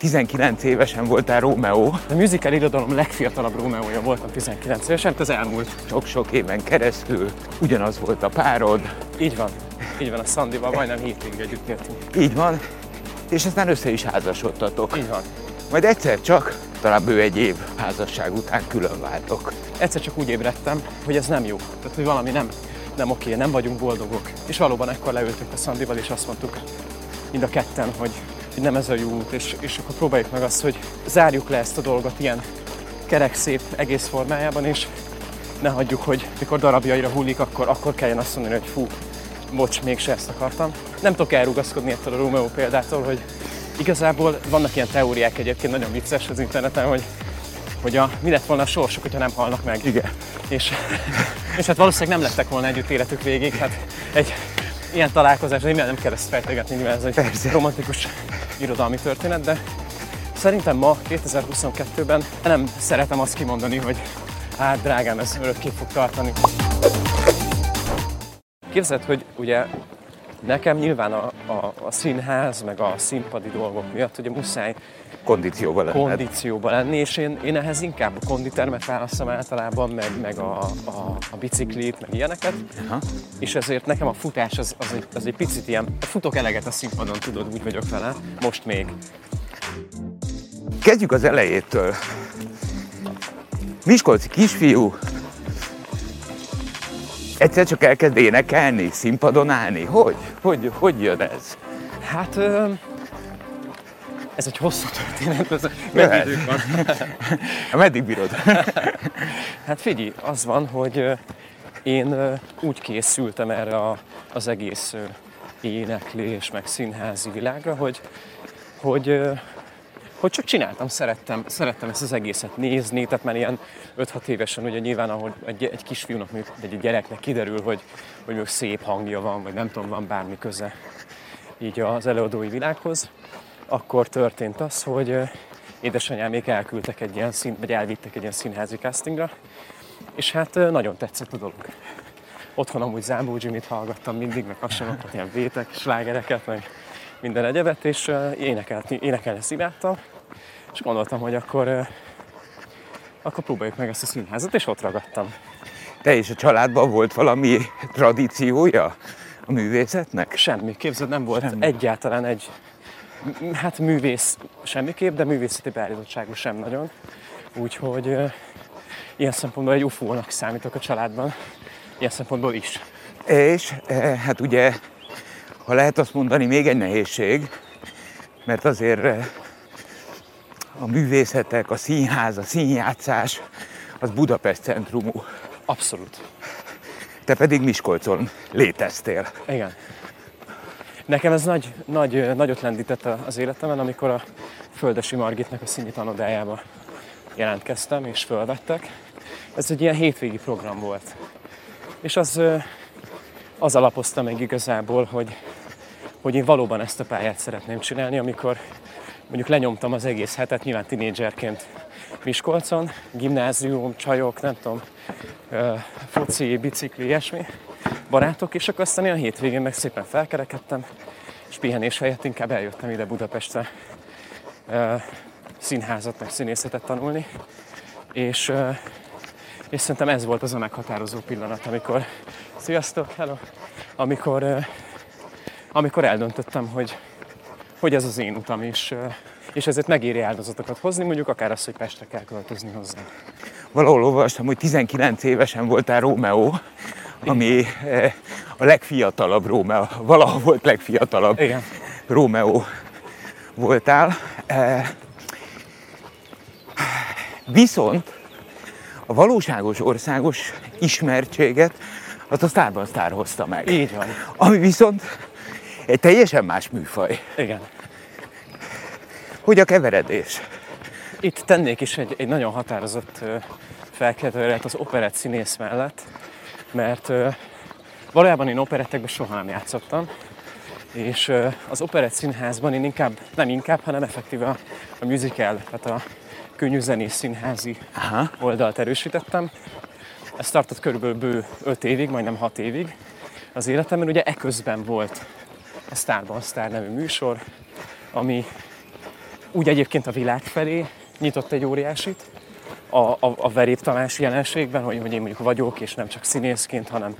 19 évesen voltál Rómeó. A musical irodalom legfiatalabb Rómeója voltam 19 évesen, az elmúlt. Sok-sok éven keresztül ugyanaz volt a párod. Így van. Így van, a Szandival majdnem hétig együtt éltünk. Így van. És aztán össze is házasodtatok. Így van. Majd egyszer csak, talán bő egy év házasság után külön váltok. Egyszer csak úgy ébredtem, hogy ez nem jó. Tehát, hogy valami nem, nem oké, nem vagyunk boldogok. És valóban ekkor leültünk a Szandival, és azt mondtuk mind a ketten, hogy, hogy nem ez a jó út, és, és akkor próbáljuk meg azt, hogy zárjuk le ezt a dolgot ilyen kerek szép egész formájában, és ne hagyjuk, hogy mikor darabjaira hullik, akkor, akkor kelljen azt mondani, hogy fú, bocs, mégse ezt akartam. Nem tudok elrugaszkodni ettől a Romeo példától, hogy igazából vannak ilyen teóriák egyébként, nagyon vicces az interneten, hogy hogy a, mi lett volna a sorsuk, hogyha nem halnak meg. Igen. És, és hát valószínűleg nem lettek volna együtt életük végig. Hát egy ilyen találkozás, de nem kell ezt fejtegetni, mivel ez egy Persze. romantikus irodalmi történet, de szerintem ma, 2022-ben nem szeretem azt kimondani, hogy hát drágám, ez örökké fog tartani. Képzeld, hogy ugye nekem nyilván a, a, a színház, meg a színpadi dolgok miatt ugye muszáj Kondícióval lenned. kondícióban lenni, és én, én ehhez inkább a konditermet választom általában, meg, meg a, a, a biciklit, meg ilyeneket. Aha. És ezért nekem a futás az, az, egy, az egy picit ilyen, futok eleget a színpadon, tudod, úgy vagyok vele, most még. Kezdjük az elejétől. Miskolci kisfiú egyszer csak elkezd énekelni, színpadon állni. Hogy? Hogy, hogy jön ez? Hát ez egy hosszú történet, ez Jöhet. mennyi idők van? Meddig bírod? Hát figyelj, az van, hogy én úgy készültem erre a, az egész éneklés, meg színházi világra, hogy, hogy, hogy csak csináltam, szerettem, szerettem ezt az egészet nézni, tehát már ilyen 5-6 évesen ugye nyilván, ahogy egy, egy kisfiúnak, mondjuk, egy gyereknek kiderül, hogy, hogy mondjuk szép hangja van, vagy nem tudom, van bármi köze így az előadói világhoz, akkor történt az, hogy édesanyámék elküldtek egy ilyen szín, vagy elvittek egy ilyen színházi castingra, és hát nagyon tetszett a dolog. Otthon amúgy Zámbó hallgattam mindig, meg hasonlókat, ilyen vétek, slágereket, meg minden egyebet, és ö, énekelni, szíváttam, és gondoltam, hogy akkor, akkor próbáljuk meg ezt a színházat, és ott ragadtam. Te és a családban volt valami tradíciója a művészetnek? Semmi, képzeld, nem volt Semmi. egyáltalán egy, hát művész semmiképp, de művészeti beállítottságú sem nagyon. Úgyhogy ilyen szempontból egy ufónak számítok a családban, ilyen szempontból is. És eh, hát ugye, ha lehet azt mondani, még egy nehézség, mert azért eh, a művészetek, a színház, a színjátszás, az Budapest centrumú. Abszolút. Te pedig Miskolcon léteztél. Igen. Nekem ez nagy, nagy, ö, nagyot lendített az életemen, amikor a Földesi Margitnak a színyi tanodájába jelentkeztem és fölvettek. Ez egy ilyen hétvégi program volt. És az, ö, az alapozta meg igazából, hogy, hogy én valóban ezt a pályát szeretném csinálni, amikor mondjuk lenyomtam az egész hetet, nyilván tinédzserként Miskolcon, gimnázium, csajok, nem tudom, foci, bicikli, ilyesmi, barátok, és akkor aztán ilyen hétvégén meg szépen felkerekedtem, és pihenés helyett inkább eljöttem ide Budapestre színházat, meg színészetet tanulni, és, és szerintem ez volt az a meghatározó pillanat, amikor, sziasztok, hello, amikor, ö, amikor eldöntöttem, hogy, hogy ez az én utam, és, ö, és ezért megéri áldozatokat hozni, mondjuk akár az, hogy Pestre kell költözni hozzá. Valahol olvastam, hogy 19 évesen voltál Rómeó, ami eh, a legfiatalabb Rómeó, valahol volt legfiatalabb Igen. Rómeó voltál. Eh, Viszont a valóságos országos ismertséget azt a Starban Star hozta meg. Így van. Ami viszont egy teljesen más műfaj. Igen. Hogy a keveredés. Itt tennék is egy, egy nagyon határozott ö, felkeltőjelet az operett színész mellett, mert ö, valójában én operettekben soha nem játszottam, és ö, az operett színházban én inkább, nem inkább, hanem effektíve a, a musical, tehát a könnyű zenés színházi Aha. oldalt erősítettem. Ez tartott körülbelül bő 5 évig, majdnem 6 évig az életemben. Ugye eközben volt a Starban Star nevű műsor, ami úgy egyébként a világ felé nyitott egy óriásit, a, a, a Verép Tamás jelenségben, hogy, hogy én mondjuk vagyok, és nem csak színészként, hanem,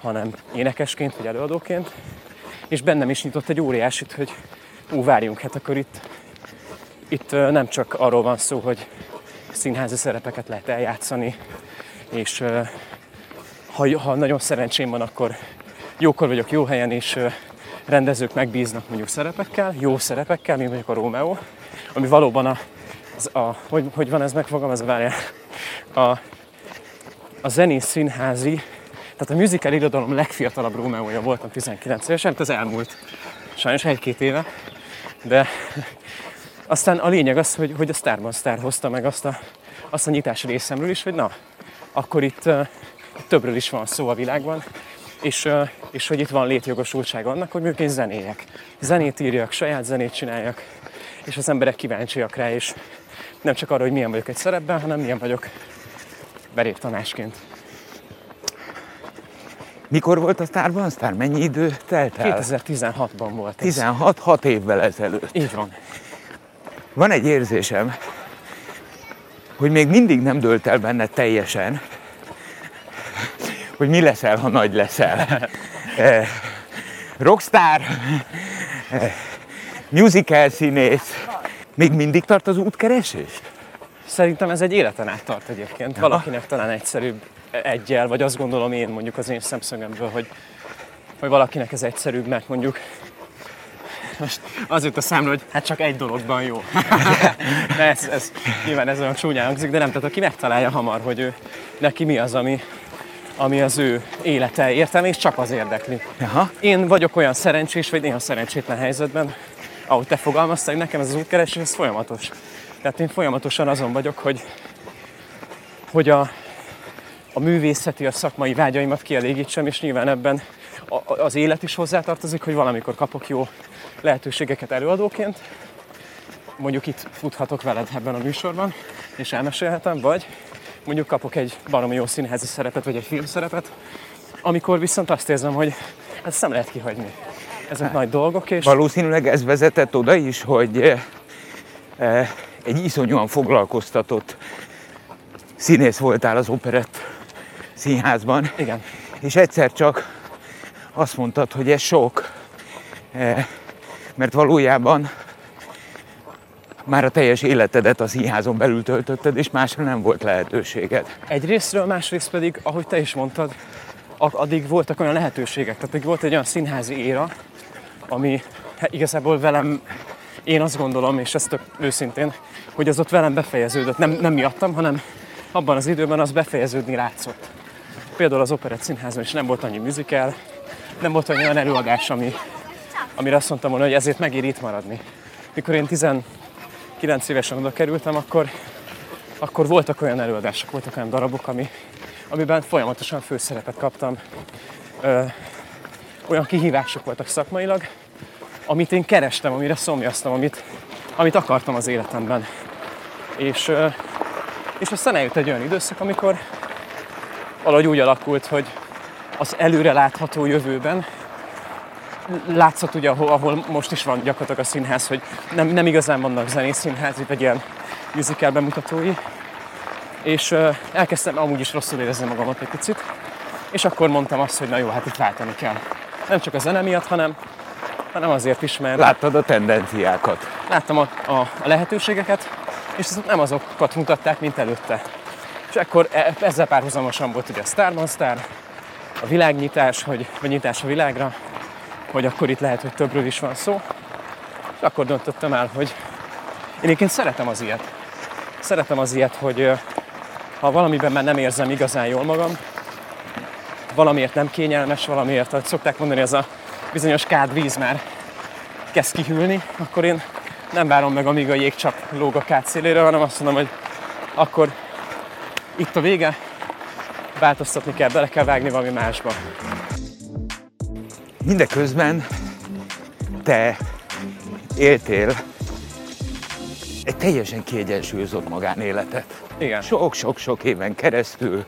hanem énekesként, vagy előadóként. És bennem is nyitott egy óriásit, hogy ú, várjunk, hát akkor itt, itt nem csak arról van szó, hogy színházi szerepeket lehet eljátszani, és ha, ha nagyon szerencsém van, akkor jókor vagyok jó helyen, és rendezők megbíznak mondjuk szerepekkel, jó szerepekkel, mint mondjuk a Rómeó, ami valóban a, az, a hogy, hogy van ez megfogalmazva, várjál, a, a zenész színházi, tehát a musical irodalom legfiatalabb Rómeója voltam 19 évesen, ez elmúlt sajnos egy-két éve, de aztán a lényeg az, hogy, hogy a Starban Star hozta meg azt a, azt a nyitás részemről is, hogy na, akkor itt uh, többről is van szó a világban, és, uh, és hogy itt van létjogosultság annak, hogy mondjuk én zenéjek. Zenét írjak, saját zenét csináljak, és az emberek kíváncsiak rá, és nem csak arra, hogy milyen vagyok egy szerepben, hanem milyen vagyok tanásként. Mikor volt a Starban Star? Mennyi idő telt el? 2016-ban volt 16, 6 évvel ezelőtt. Így van. Van egy érzésem, hogy még mindig nem dőlt el benne teljesen, hogy mi leszel, ha nagy leszel. Eh, rockstar, eh, musical színész. Még mindig tart az útkeresés? Szerintem ez egy életen át tart egyébként. Aha. Valakinek talán egyszerűbb egyel, vagy azt gondolom én mondjuk az én szemszögemből, hogy, hogy valakinek ez egyszerűbb, mert mondjuk az jut a számra, hogy hát csak egy dologban jó. de ez, ez, nyilván ez olyan csúnyán hangzik, de nem, tehát aki megtalálja hamar, hogy ő, neki mi az, ami, ami az ő élete értelme, és csak az érdekli. Aha. Én vagyok olyan szerencsés, vagy néha szerencsétlen helyzetben, ahogy te fogalmaztál, nekem ez az útkeresés, ez folyamatos. Tehát én folyamatosan azon vagyok, hogy, hogy a, a művészeti, a szakmai vágyaimat kielégítsem, és nyilván ebben a, az élet is hozzátartozik, hogy valamikor kapok jó lehetőségeket előadóként, mondjuk itt futhatok veled ebben a műsorban, és elmesélhetem, vagy mondjuk kapok egy baromi jó színházi szerepet, vagy egy filmszerepet, amikor viszont azt érzem, hogy ezt nem lehet kihagyni. Ezek hát, nagy dolgok, és... Valószínűleg ez vezetett oda is, hogy eh, egy iszonyúan foglalkoztatott színész voltál az operett színházban. Igen. És egyszer csak azt mondtad, hogy ez sok, eh, mert valójában már a teljes életedet a színházon belül töltötted, és másra nem volt lehetőséged. Egyrésztről, másrészt pedig, ahogy te is mondtad, addig voltak olyan lehetőségek, tehát volt egy olyan színházi éra, ami hát igazából velem, én azt gondolom, és ezt tök őszintén, hogy az ott velem befejeződött, nem, nem miattam, hanem abban az időben az befejeződni látszott. Például az Operett Színházban is nem volt annyi musical, nem volt olyan előadás, ami, amire azt mondtam volna, hogy ezért megér itt maradni. Mikor én 19 évesen oda kerültem, akkor, akkor voltak olyan előadások, voltak olyan darabok, ami, amiben folyamatosan főszerepet kaptam. Ö, olyan kihívások voltak szakmailag, amit én kerestem, amire szomjaztam, amit, amit akartam az életemben. És, ö, és aztán eljött egy olyan időszak, amikor valahogy úgy alakult, hogy az előre látható jövőben látszott ugye, ahol, ahol most is van gyakorlatilag a színház, hogy nem, nem igazán vannak zenész színházi, vagy ilyen musical bemutatói. És uh, elkezdtem amúgy is rosszul érezni magamat egy picit, és akkor mondtam azt, hogy na jó, hát itt váltani kell. Nem csak a zene miatt, hanem, hanem azért is, mert... Láttad a tendenciákat. Láttam a, a, a lehetőségeket, és azok nem azokat mutatták, mint előtte. És akkor e, ezzel párhuzamosan volt ugye a Starman Star, a világnyitás, hogy, vagy nyitás a világra, hogy akkor itt lehet, hogy többről is van szó. És akkor döntöttem el, hogy én egyébként szeretem az ilyet. Szeretem az ilyet, hogy ha valamiben már nem érzem igazán jól magam, valamiért nem kényelmes, valamiért, ahogy szokták mondani, ez a bizonyos kád víz már kezd kihűlni, akkor én nem várom meg, amíg a jégcsap lóg a kád szélére, hanem azt mondom, hogy akkor itt a vége, változtatni kell, bele kell vágni valami másba. Mindeközben te éltél egy teljesen kiegyensúlyozott magánéletet. Igen. Sok-sok-sok éven keresztül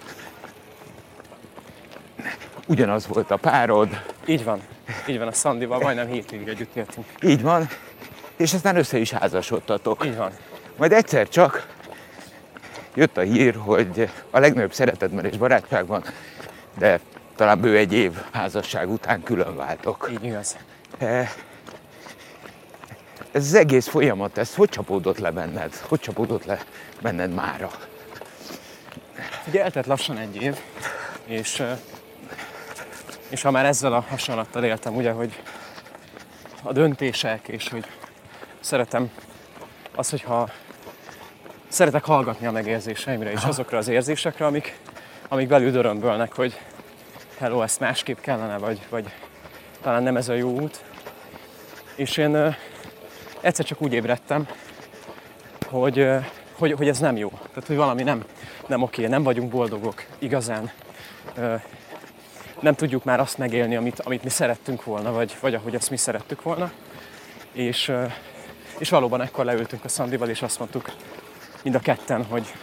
ugyanaz volt a párod. Így van. Így van, a Szandival majdnem hétig együtt éltünk. Így van. és aztán össze is házasodtatok. Így van. Majd egyszer csak jött a hír, hogy a legnagyobb szeretetben és barátságban, de talán bő egy év házasság után külön váltok. Így igaz. Eh, Ez az egész folyamat, ez hogy csapódott le benned? Hogy csapódott le benned mára? Ugye eltelt lassan egy év, és, és ha már ezzel a hasonlattal éltem, ugye, hogy a döntések, és hogy szeretem az, hogyha szeretek hallgatni a megérzéseimre, és azokra az érzésekre, amik, amik belül örömbölnek, hogy hello, ezt másképp kellene, vagy, vagy talán nem ez a jó út. És én ö, egyszer csak úgy ébredtem, hogy, ö, hogy, hogy ez nem jó. Tehát, hogy valami nem, nem oké, nem vagyunk boldogok igazán. Ö, nem tudjuk már azt megélni, amit, amit mi szerettünk volna, vagy, vagy ahogy azt mi szerettük volna. És, ö, és valóban ekkor leültünk a Szandival, és azt mondtuk mind a ketten, hogy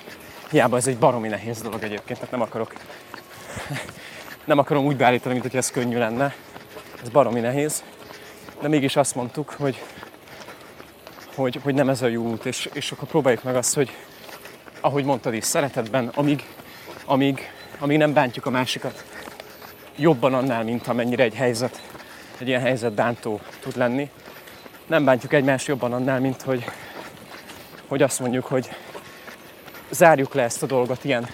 hiába ez egy baromi nehéz dolog egyébként, tehát nem akarok nem akarom úgy beállítani, mint hogy ez könnyű lenne. Ez baromi nehéz. De mégis azt mondtuk, hogy, hogy, hogy nem ez a jó út, és, és akkor próbáljuk meg azt, hogy ahogy mondtad is, szeretetben, amíg, amíg, amíg nem bántjuk a másikat jobban annál, mint amennyire egy helyzet, egy ilyen helyzet bántó tud lenni. Nem bántjuk egymást jobban annál, mint hogy, hogy azt mondjuk, hogy zárjuk le ezt a dolgot ilyen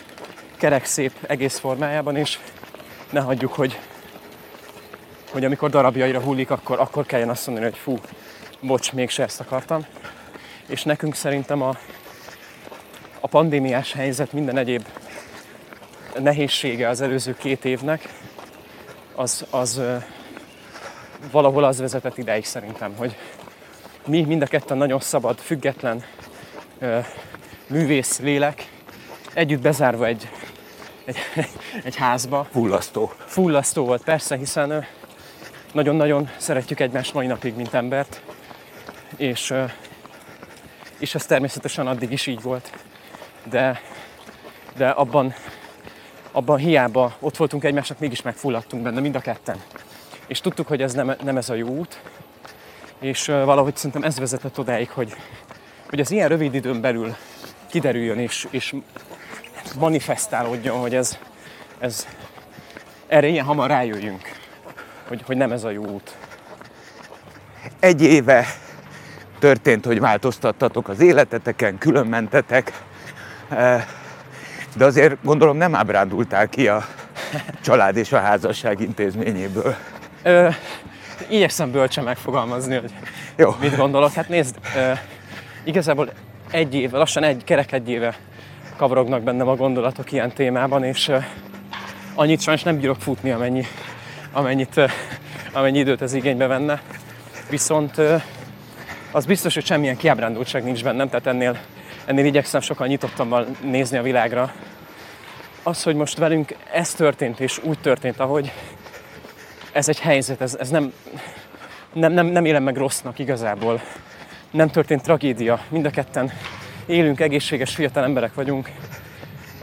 kerek szép egész formájában, és ne hagyjuk, hogy, hogy amikor darabjaira hullik, akkor, akkor kelljen azt mondani, hogy fú, bocs, mégse ezt akartam. És nekünk szerintem a, a pandémiás helyzet minden egyéb nehézsége az előző két évnek, az, az valahol az vezetett ideig szerintem, hogy mi mind a ketten nagyon szabad, független művész lélek, együtt bezárva egy, egy, egy házba, Fullasztó. fullasztó volt persze, hiszen nagyon-nagyon szeretjük egymást mai napig, mint embert, és, és ez természetesen addig is így volt, de, de abban, abban hiába ott voltunk egymásnak, mégis megfulladtunk benne mind a ketten. És tudtuk, hogy ez nem, nem ez a jó út, és valahogy szerintem ez vezetett odáig, hogy, hogy az ilyen rövid időn belül kiderüljön és, és manifestálódjon, hogy ez, ez erre ilyen hamar rájöjjünk, hogy, hogy nem ez a jó út. Egy éve történt, hogy változtattatok az életeteken, külön mentetek, Eh, de azért gondolom nem ábrándultál ki a család és a házasság intézményéből. Ö, igyekszem bölcsen megfogalmazni, hogy Jó. mit gondolok. Hát nézd, ö, igazából egy éve, lassan egy kerek egy éve kavarognak bennem a gondolatok ilyen témában, és annyit sajnos nem bírok futni, amennyi, amennyit, amennyi időt ez igénybe venne. Viszont az biztos, hogy semmilyen kiábrándultság nincs bennem, tehát ennél, ennél igyekszem sokkal nyitottabban nézni a világra. Az, hogy most velünk ez történt, és úgy történt, ahogy ez egy helyzet, ez, ez nem, nem, nem, nem élem meg rossznak igazából. Nem történt tragédia. Mind a ketten élünk, egészséges fiatal emberek vagyunk.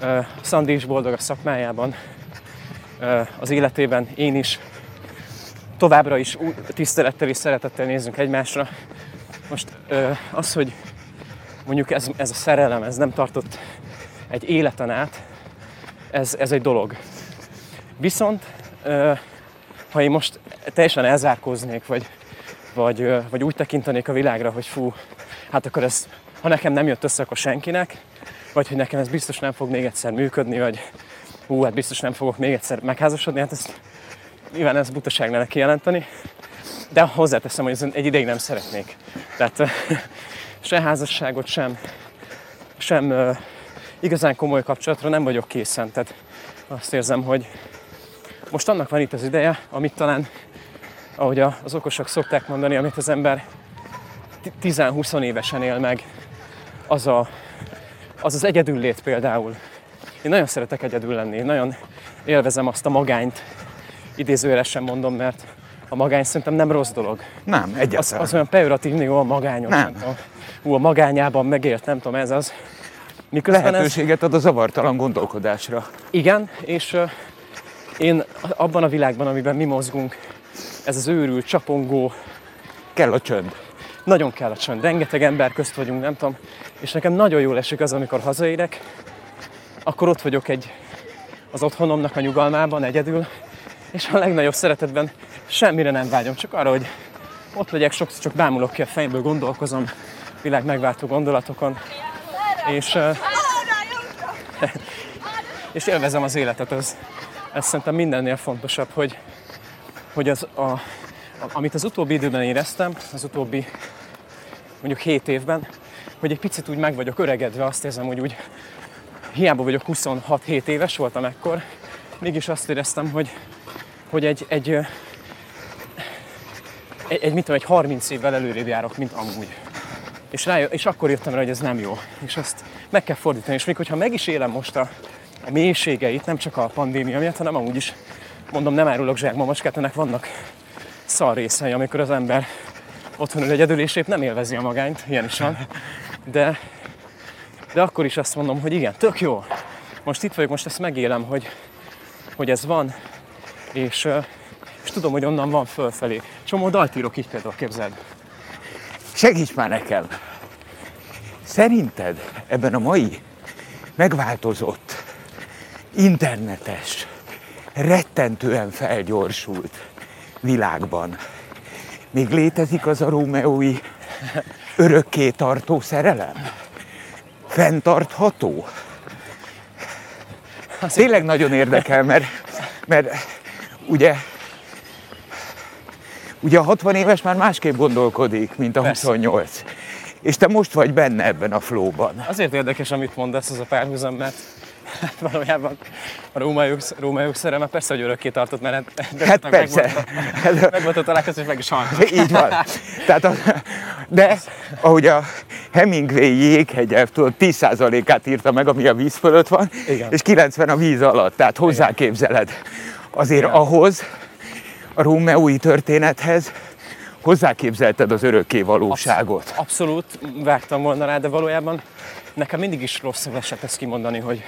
Ö, Szandi is boldog a szakmájában, az életében, én is. Továbbra is tisztelettel és szeretettel nézzünk egymásra. Most az, hogy mondjuk ez, ez a szerelem, ez nem tartott egy életen át, ez, ez egy dolog. Viszont ha én most teljesen elzárkóznék, vagy, vagy, vagy úgy tekintenék a világra, hogy fú, hát akkor ez, ha nekem nem jött össze, akkor senkinek, vagy hogy nekem ez biztos nem fog még egyszer működni, vagy hú, hát biztos nem fogok még egyszer megházasodni, hát ezt nyilván ez butaság lenne kijelenteni, de hozzáteszem, hogy egy ideig nem szeretnék. Tehát se házasságot, sem, sem igazán komoly kapcsolatra nem vagyok készen. Tehát azt érzem, hogy most annak van itt az ideje, amit talán, ahogy az okosok szokták mondani, amit az ember ti- 10-20 évesen él meg, az, a, az az egyedüllét például. Én nagyon szeretek egyedül lenni, nagyon élvezem azt a magányt, idézőjelesen mondom, mert a magány szerintem nem rossz dolog. Nem, Az, egyáltalán. az olyan pejoratív, jó a magányos, Nem. nem a magányában megért, nem tudom, ez az. Miközben ez, Lehetőséget ad a zavartalan gondolkodásra. igen, és ö, én abban a világban, amiben mi mozgunk, ez az őrült, csapongó, Kell a csönd. nagyon kell a csönd, rengeteg ember közt vagyunk, nem tudom, és nekem nagyon jól esik az, amikor hazaérek, akkor ott vagyok egy, az otthonomnak a nyugalmában egyedül, és a legnagyobb szeretetben semmire nem vágyom, csak arra, hogy ott legyek, sokszor csak bámulok ki a fejemből, gondolkozom világ megváltó gondolatokon, és, és élvezem az életet, ez, ez szerintem mindennél fontosabb, hogy, hogy az a, amit az utóbbi időben éreztem, az utóbbi mondjuk 7 évben, hogy egy picit úgy meg vagyok öregedve, azt érzem, hogy úgy hiába vagyok 26-7 éves voltam ekkor, mégis azt éreztem, hogy, hogy egy, egy, egy, egy, mit tudom, egy 30 évvel előrébb járok, mint amúgy. És, rá, és akkor jöttem rá, hogy ez nem jó. És ezt meg kell fordítani. És még hogyha meg is élem most a, a mélységeit, nem csak a pandémia miatt, hanem amúgy is, mondom, nem árulok zsákmamacskát, ennek vannak szar részei, amikor az ember otthon ül egyedül, és épp nem élvezi a magányt, ilyen is van. De, de akkor is azt mondom, hogy igen, tök jó. Most itt vagyok, most ezt megélem, hogy, hogy ez van, és, és tudom, hogy onnan van fölfelé. Csomó dalt írok így például, képzeld. Segíts már nekem! Szerinted ebben a mai megváltozott, internetes, rettentően felgyorsult világban még létezik az a rómeói örökké tartó szerelem? Fenntartható? Tényleg nagyon érdekel, mert, mert ugye Ugye a 60 éves már másképp gondolkodik, mint a Persze. 28. És te most vagy benne ebben a flóban. Azért érdekes, amit mondasz, az a párhuzam, mert valójában a rómaiuk, rómaiuk szerelme persze, hogy örökké tartott, mert de hát persze. Meg volt a találkozás, és meg is halt. Így van. Tehát a, de ahogy a Hemingway jéghegye, tudod, 10%-át írta meg, ami a víz fölött van, Igen. és 90 a víz alatt. Tehát hozzáképzeled. Azért Igen. ahhoz, a rómeói történethez hozzáképzelted az örökké valóságot. Abszolút, abszolút vágtam volna rá, de valójában nekem mindig is rossz esett ezt kimondani, hogy,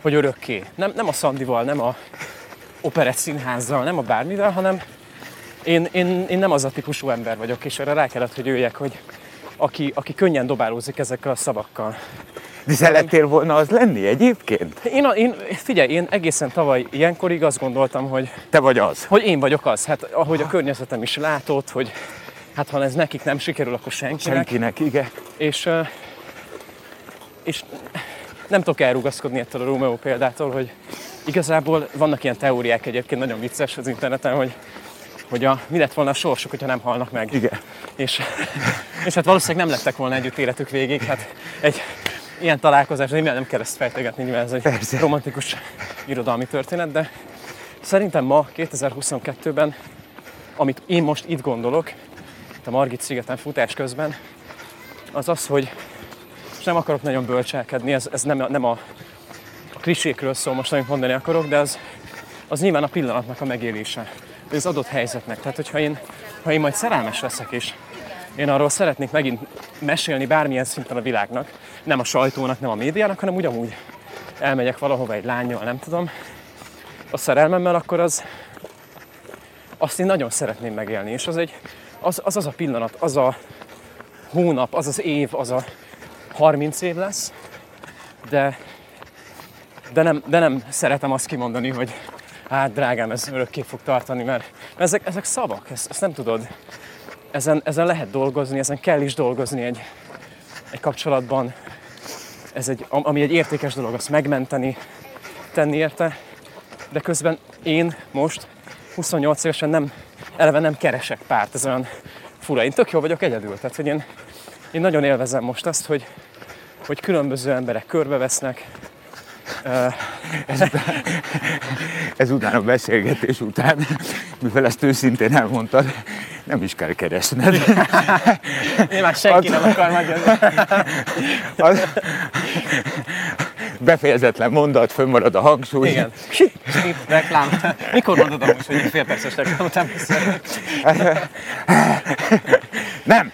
hogy örökké. Nem, nem a Szandival, nem a operett színházzal, nem a bármivel, hanem én, én, én nem az a típusú ember vagyok, és erre rá kellett, hogy jöjjek, hogy aki, aki könnyen dobálózik ezekkel a szavakkal. De szerettél volna az lenni egyébként? Én, én, figyelj, én egészen tavaly ilyenkorig azt gondoltam, hogy... Te vagy az? Hogy én vagyok az. Hát ahogy a környezetem is látott, hogy hát ha ez nekik nem sikerül, akkor senkinek. Senkinek, igen. És, és nem tudok elrugaszkodni ettől a Romeo példától, hogy igazából vannak ilyen teóriák egyébként, nagyon vicces az interneten, hogy hogy a, mi lett volna a sorsuk, hogyha nem halnak meg. Igen. És, és hát valószínűleg nem lettek volna együtt életük végig. Hát egy ilyen találkozás, de nem kell ezt fejtegetni, nyilván ez egy Persze. romantikus irodalmi történet, de szerintem ma, 2022-ben, amit én most itt gondolok, a Margit szigeten futás közben, az az, hogy nem akarok nagyon bölcselkedni, ez, ez nem, nem a, a klisékről szól most, amit mondani akarok, de az, az nyilván a pillanatnak a megélése, az adott helyzetnek. Tehát, hogyha én, ha én majd szerelmes leszek, és én arról szeretnék megint mesélni bármilyen szinten a világnak, nem a sajtónak, nem a médiának, hanem ugyanúgy elmegyek valahova egy lányjal, nem tudom, a szerelmemmel, akkor az azt én nagyon szeretném megélni, és az egy, az, az, az a pillanat, az a hónap, az az év, az a 30 év lesz, de, de, nem, de nem szeretem azt kimondani, hogy hát drágám, ez örökké fog tartani, mert, ezek, ezek szavak, ezt, ezt nem tudod ezen, ezen lehet dolgozni, ezen kell is dolgozni egy, egy kapcsolatban. Ez egy, ami egy értékes dolog, azt megmenteni, tenni érte. De közben én most 28 évesen nem, eleve nem keresek párt, ez olyan fura. Én tök jó vagyok egyedül, tehát hogy én, én nagyon élvezem most azt, hogy, hogy különböző emberek körbevesznek, Ezután, ezután a beszélgetés után, mivel ezt őszintén elmondtad, nem is kell keresned. Én már senki nem akar magyar. Az, befejezetlen mondat, fönnmarad a hangsúly. Igen. reklám. Mikor mondod amúgy, hogy fél perces reklámot nem Nem.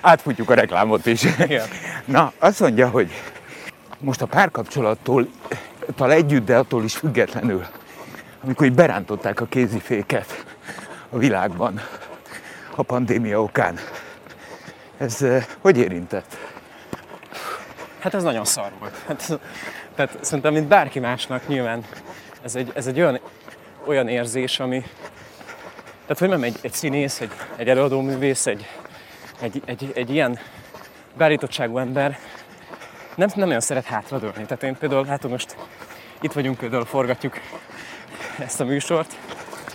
Átfutjuk a reklámot is. Igen. Na, azt mondja, hogy most a párkapcsolattól tal együtt, de attól is függetlenül, amikor így berántották a kéziféket a világban a pandémia okán. Ez eh, hogy érintett? Hát ez nagyon szar volt. Hát, tehát szerintem, mint bárki másnak nyilván ez egy, ez egy olyan, olyan érzés, ami... Tehát, hogy nem egy, egy színész, egy, egy előadóművész, egy, egy, egy, egy ilyen beállítottságú ember nem, nem nagyon szeret hátradőlni. Tehát én például, hát most itt vagyunk, például forgatjuk ezt a műsort.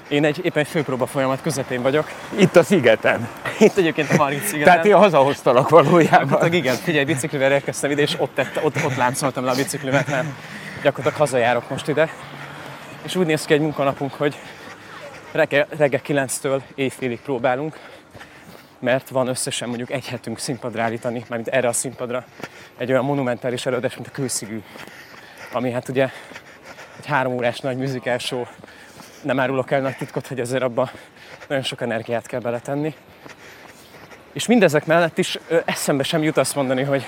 Én egy, éppen főpróba folyamat közepén vagyok. Itt a szigeten. Itt egyébként a Margit szigeten. Tehát én hazahoztalak valójában. Gyakorlatilag igen, figyelj, biciklivel érkeztem ide, és ott, tette, ott, ott láncoltam le a biciklimet, mert gyakorlatilag hazajárok most ide. És úgy néz ki egy munkanapunk, hogy reggel, reggel 9-től éjfélig próbálunk, mert van összesen mondjuk egy hetünk színpadra állítani, mármint erre a színpadra, egy olyan monumentális előadás, mint a Kőszigű, ami hát ugye egy három órás nagy musical show, nem árulok el nagy titkot, hogy azért abban nagyon sok energiát kell beletenni. És mindezek mellett is ö, eszembe sem jut azt mondani, hogy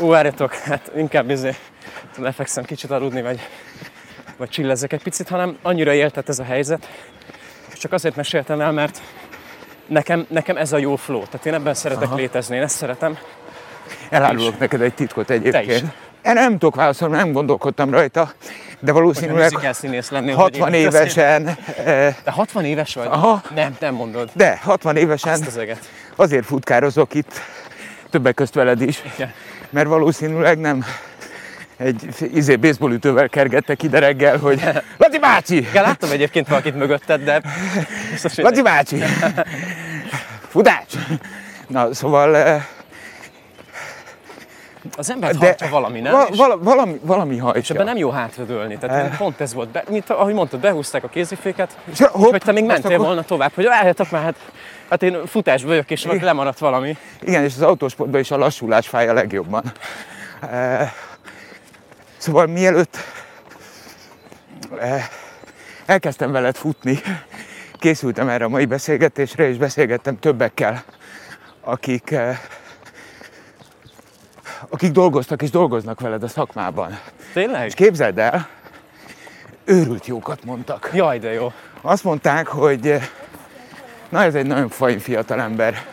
ó, várjatok, hát inkább izé, lefekszem kicsit aludni, vagy, vagy csillezek egy picit, hanem annyira éltet ez a helyzet, és csak azért meséltem el, mert nekem, nekem ez a jó flow. Tehát én ebben szeretek Aha. létezni, én ezt szeretem. Elárulok neked egy titkot Te is. Én nem tudok válaszolni, nem gondolkodtam rajta, de valószínűleg lennél. 60 hogy én- évesen, eh, De 60 éves vagy? Aha. Nem, nem mondod. de 60 évesen az azért futkározok itt, többek közt veled is, Igen. mert valószínűleg nem egy izé baseballütővel kergettek ide reggel, hogy Laci bácsi! Igen, láttam egyébként valakit mögötted, de biztos, Laci bácsi! Futás! Na, szóval eh, az ember de hajtja valami, nem? va- És- vala, valami, valami És hajtja. ebben nem jó hátradőlni. Tehát Eh. pont ez volt. Be, mint ahogy mondtad, behúzták a kéziféket, És hopp, hogy te még mentél akkor- volna tovább, hogy várjatok már, hát, hát én futásba vagyok, és meg lemaradt valami. Igen, és az autósportban is a lassulás fáj a legjobban. Eh, Szóval mielőtt eh, elkezdtem veled futni, készültem erre a mai beszélgetésre, és beszélgettem többekkel, akik, akik dolgoztak és dolgoznak veled a szakmában. Tényleg? És képzeld el, őrült jókat mondtak. Jaj, de jó. Azt mondták, hogy na ez egy nagyon fain fiatal ember.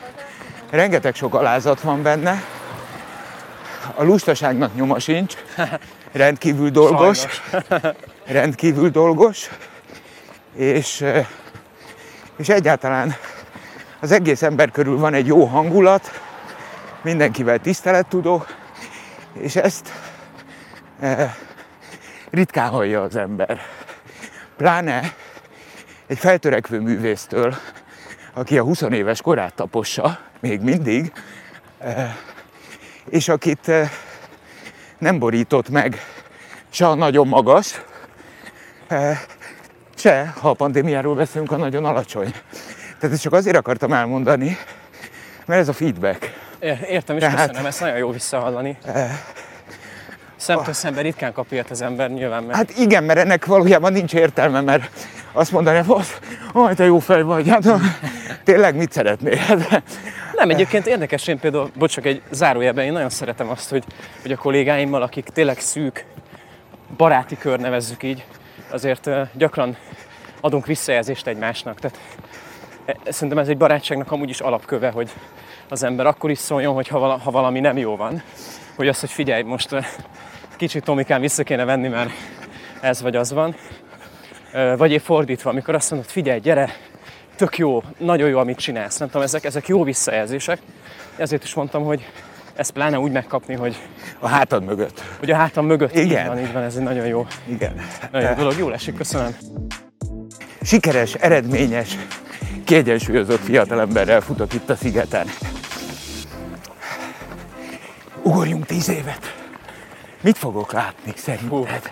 Rengeteg sok alázat van benne. A lustaságnak nyoma sincs. Rendkívül dolgos. Rendkívül dolgos. És, és egyáltalán az egész ember körül van egy jó hangulat, mindenkivel tisztelettudó, és ezt eh, ritkán hallja az ember. Pláne egy feltörekvő művésztől, aki a 20 éves korát tapossa, még mindig, eh, és akit eh, nem borított meg se a nagyon magas, eh, se, ha a pandémiáról beszélünk, a nagyon alacsony. Tehát ezt csak azért akartam elmondani, mert ez a feedback. Értem, és Tehát- köszönöm, ezt nagyon jó visszahallani. Szemtől szemben ritkán kap ilyet az ember, nyilván, mert Hát igen, mert ennek valójában nincs értelme, mert azt mondani, hogy "Aj, te jó fej vagy, hát tényleg mit szeretnél? Hát, Nem, egyébként érdekes, én például, bocs, csak egy zárójelben, én nagyon szeretem azt, hogy, hogy a kollégáimmal, akik tényleg szűk, baráti kör nevezzük így, azért ö, gyakran adunk visszajelzést egymásnak. Tehát szerintem ez egy barátságnak amúgy is alapköve, hogy az ember akkor is szóljon, hogy ha, vala, ha valami nem jó van, hogy azt, hogy figyelj, most kicsit Tomikán vissza kéne venni, mert ez vagy az van. Vagy épp fordítva, amikor azt mondod, figyelj, gyere, tök jó, nagyon jó, amit csinálsz. Nem tudom, ezek, ezek jó visszajelzések. Ezért is mondtam, hogy ezt pláne úgy megkapni, hogy, a hátad mögött. hogy a hátam mögött Igen. Így van, így van, ez egy nagyon jó, Igen. nagyon jó dolog. Jól esik, köszönöm. Sikeres, eredményes, kiegyensúlyozott fiatalemberrel futok itt a szigeten. Ugorjunk tíz évet. Mit fogok látni szerinted?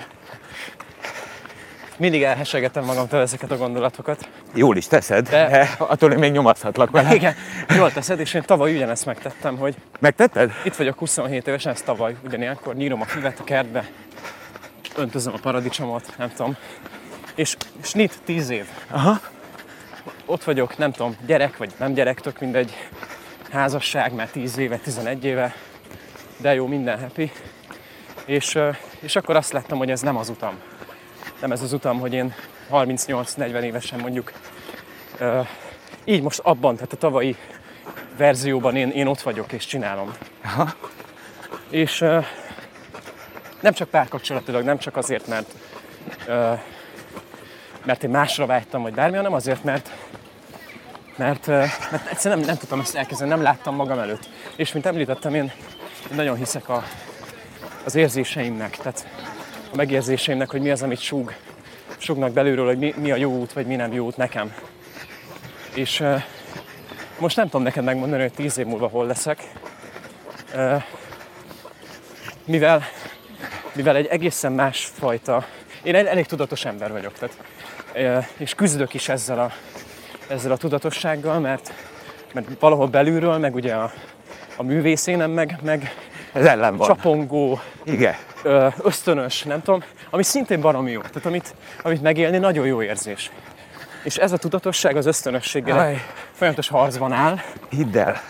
Mindig elhesegetem magamtól ezeket a gondolatokat. Jól is teszed, De- de attól én még nyomaszthatlak vele. Igen, jól teszed, és én tavaly ugyanezt megtettem, hogy Megtetted? itt vagyok 27 évesen, ez tavaly ugyanilyenkor nyírom a füvet a kertbe, öntözöm a paradicsomot, nem tudom. És snit 10 év. Aha. Ott vagyok, nem tudom, gyerek vagy nem gyerek, tök mindegy, házasság már 10 éve, 11 éve, de jó, minden happy. És, és akkor azt láttam, hogy ez nem az utam. Nem ez az utam, hogy én 38-40 évesen mondjuk így most abban, tehát a tavalyi verzióban én, én ott vagyok és csinálom. Aha. És nem csak párkapcsolatilag, nem csak azért, mert, mert én másra vágytam, vagy bármi, hanem azért, mert, mert, mert egyszerűen nem, nem tudtam ezt elkezdeni, nem láttam magam előtt. És mint említettem, én, én nagyon hiszek a, az érzéseimnek, tehát a megérzéseimnek, hogy mi az, amit súg, súgnak belülről, hogy mi, mi a jó út, vagy mi nem jó út nekem. És ö, most nem tudom neked megmondani, hogy tíz év múlva hol leszek, Ö, mivel, mivel egy egészen másfajta, én elég tudatos ember vagyok, tehát, ö, és küzdök is ezzel a, ezzel a tudatossággal, mert, mert valahol belülről, meg ugye a, a művészénem, meg, meg Ez ellen van. csapongó, Igen. ö, ösztönös, nem tudom, ami szintén baromi jó, tehát amit, amit megélni nagyon jó érzés. És ez a tudatosság az ösztönösséggel Aj. folyamatos harcban áll, Hidd el,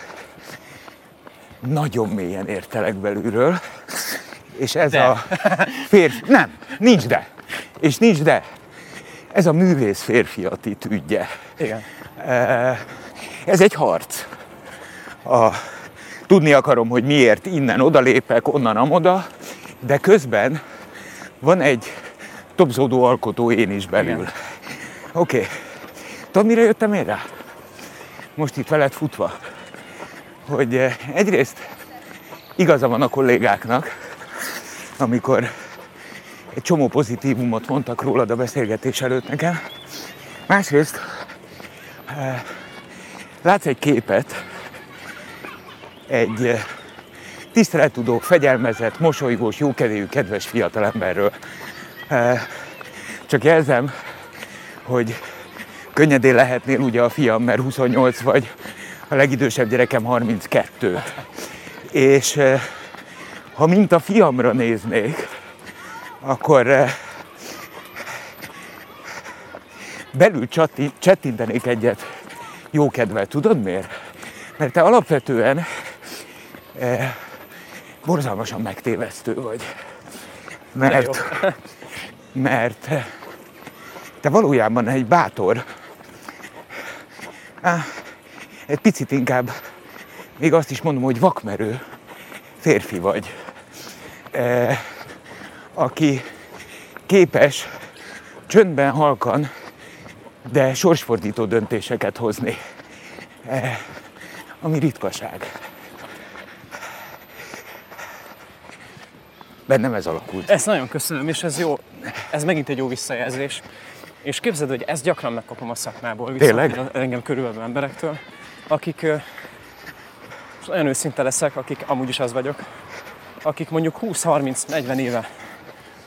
nagyon mélyen értelek belülről, és ez De. a férfi... Nem, nincs de. És nincs de. Ez a művész férfi attitűdje. igen, Ez egy harc. A, tudni akarom, hogy miért innen odalépek, onnan amoda, de közben van egy topzódó alkotó én is belül. Oké. Okay. Tudod, mire jöttem én rá? Most itt veled futva. Hogy eh, egyrészt igaza van a kollégáknak, amikor egy csomó pozitívumot mondtak rólad a beszélgetés előtt nekem. Másrészt eh, látsz egy képet egy eh, tisztelettudó, fegyelmezett, mosolygós, jókedélyű, kedves fiatalemberről. Eh, Csak jelzem, hogy könnyedén lehetnél ugye a fiam, mert 28 vagy, a legidősebb gyerekem 32. És ha mint a fiamra néznék, akkor eh, belül csettintenék egyet jókedvel. Tudod miért? Mert te alapvetően eh, borzalmasan megtévesztő vagy. Mert, mert eh, te valójában egy bátor, á, egy picit inkább, még azt is mondom, hogy vakmerő férfi vagy, eh, aki képes csöndben, halkan, de sorsfordító döntéseket hozni. Eh, ami ritkaság. Bennem ez alakult. Ezt nagyon köszönöm, és ez jó, ez megint egy jó visszajelzés. És képzeld, hogy ezt gyakran megkapom a szakmából vissza, Tényleg? engem körülvevő emberektől, akik, és nagyon őszinte leszek, akik amúgy is az vagyok, akik mondjuk 20-30-40 éve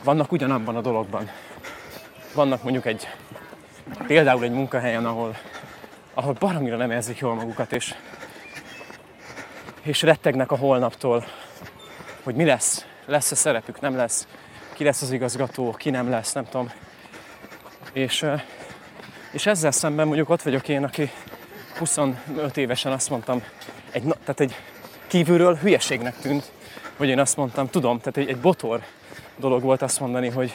vannak ugyanabban a dologban. Vannak mondjuk egy, például egy munkahelyen, ahol, ahol baromira nem érzik jól magukat, és, és rettegnek a holnaptól, hogy mi lesz, lesz-e szerepük, nem lesz, ki lesz az igazgató, ki nem lesz, nem tudom. És, és ezzel szemben mondjuk ott vagyok én, aki 25 évesen azt mondtam, egy, tehát egy kívülről hülyeségnek tűnt, hogy én azt mondtam, tudom, tehát egy, egy botor dolog volt azt mondani, hogy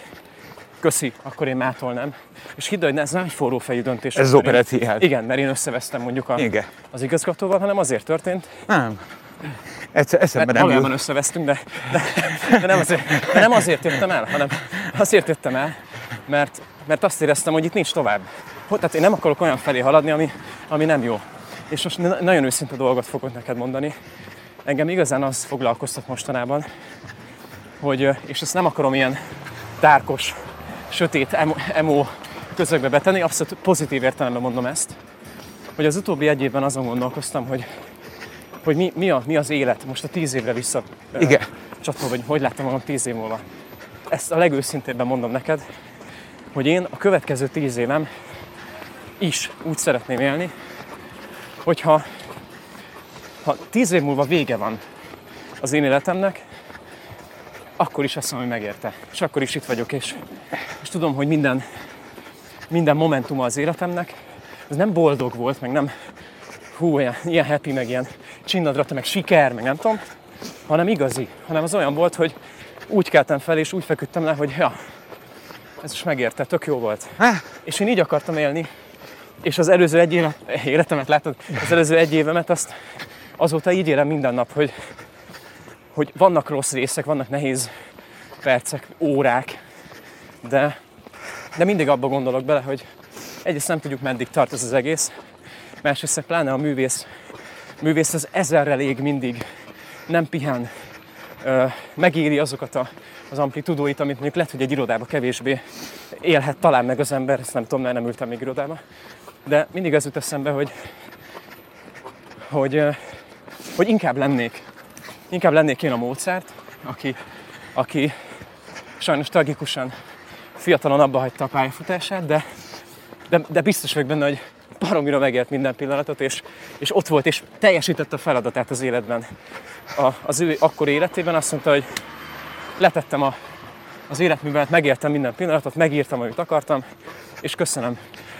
köszi, akkor én mától nem. És hidd, hogy ez nem egy forró fejű döntés. Ez az. Igen, mert én összevesztem mondjuk a, Igen. az igazgatóval, hanem azért történt, Nem. Egyszer eszembe nem jut. összevesztünk, de, de, de, nem azért, de nem azért jöttem el, hanem azért jöttem el, mert, mert azt éreztem, hogy itt nincs tovább. Hogy- Tehát én nem akarok olyan felé haladni, ami, ami nem jó. És most na- nagyon őszinte dolgot fogok neked mondani. Engem igazán az foglalkoztat mostanában, hogy, és ezt nem akarom ilyen tárkos, sötét emo, emo közökbe betenni, abszolút pozitív értelemben mondom ezt, hogy az utóbbi egy évben azon gondolkoztam, hogy hogy mi, mi, a, mi az élet, most a tíz évre vissza Igen. csatolva, hogy hogy láttam magam tíz év múlva. Ezt a legőszintébben mondom neked, hogy én a következő tíz évem is úgy szeretném élni, hogyha ha tíz év múlva vége van az én életemnek, akkor is azt mondom, hogy megérte. És akkor is itt vagyok, és, és tudom, hogy minden, minden momentuma az életemnek, ez nem boldog volt, meg nem hú, ilyen, ilyen happy, meg ilyen csinnadrata, meg siker, meg nem tudom, hanem igazi, hanem az olyan volt, hogy úgy keltem fel, és úgy feküdtem le, hogy ja, ez is megérte, tök jó volt. Há, És én így akartam élni, és az előző egy élet, életemet látod, az előző egy évemet azt, azóta így élem minden nap, hogy, hogy vannak rossz részek, vannak nehéz percek, órák, de, de mindig abba gondolok bele, hogy egyrészt nem tudjuk, meddig tart ez az egész, másrészt pláne a művész, művész az ezerrel ég mindig, nem pihen, ö, megéri azokat a, az amplitudóit, amit mondjuk lehet, hogy egy irodába kevésbé élhet talán meg az ember, ezt nem tudom, mert nem ültem még irodába, de mindig az jut eszembe, hogy, hogy, hogy inkább lennék, inkább lennék én a Mozart, aki, aki sajnos tragikusan fiatalon abba hagyta a pályafutását, de, de, de biztos vagyok benne, hogy baromira megért minden pillanatot, és, és ott volt, és teljesítette a feladatát az életben. A, az ő akkori életében azt mondta, hogy letettem a, az életművemet, megértem minden pillanatot, megírtam, amit akartam, és köszönöm.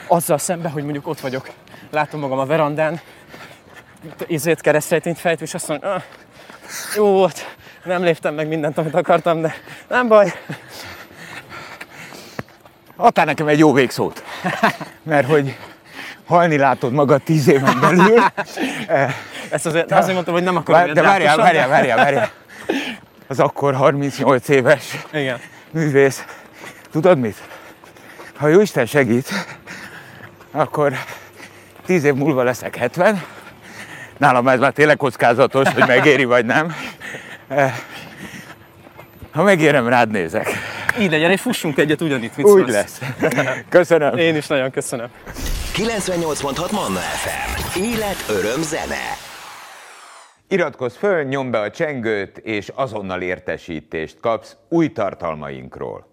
Azzal szemben, hogy mondjuk ott vagyok, látom magam a verandán, izét keresztrejtényt fejtve, és azt mondom, ah, jó volt, nem léptem meg mindent, amit akartam, de nem baj. Adtál nekem egy jó végszót. Mert hogy halni látod magad tíz éven belül. Ezt azért, azért mondtam, hogy nem akarom Vár, de várjál, várjál, várjál, várjál. Az akkor 38 éves Igen. művész. Tudod mit? Ha jó Isten segít, akkor 10 év múlva leszek 70. Nálam ez már tényleg kockázatos, hogy megéri vagy nem. Eh, Ha megérem, rád nézek. Így legyen, és fussunk egyet ugyanitt, mit Úgy lesz. Köszönöm. Én is nagyon köszönöm. 98.6 Manna FM. Élet, öröm, zene. Iratkozz föl, nyomd be a csengőt, és azonnal értesítést kapsz új tartalmainkról.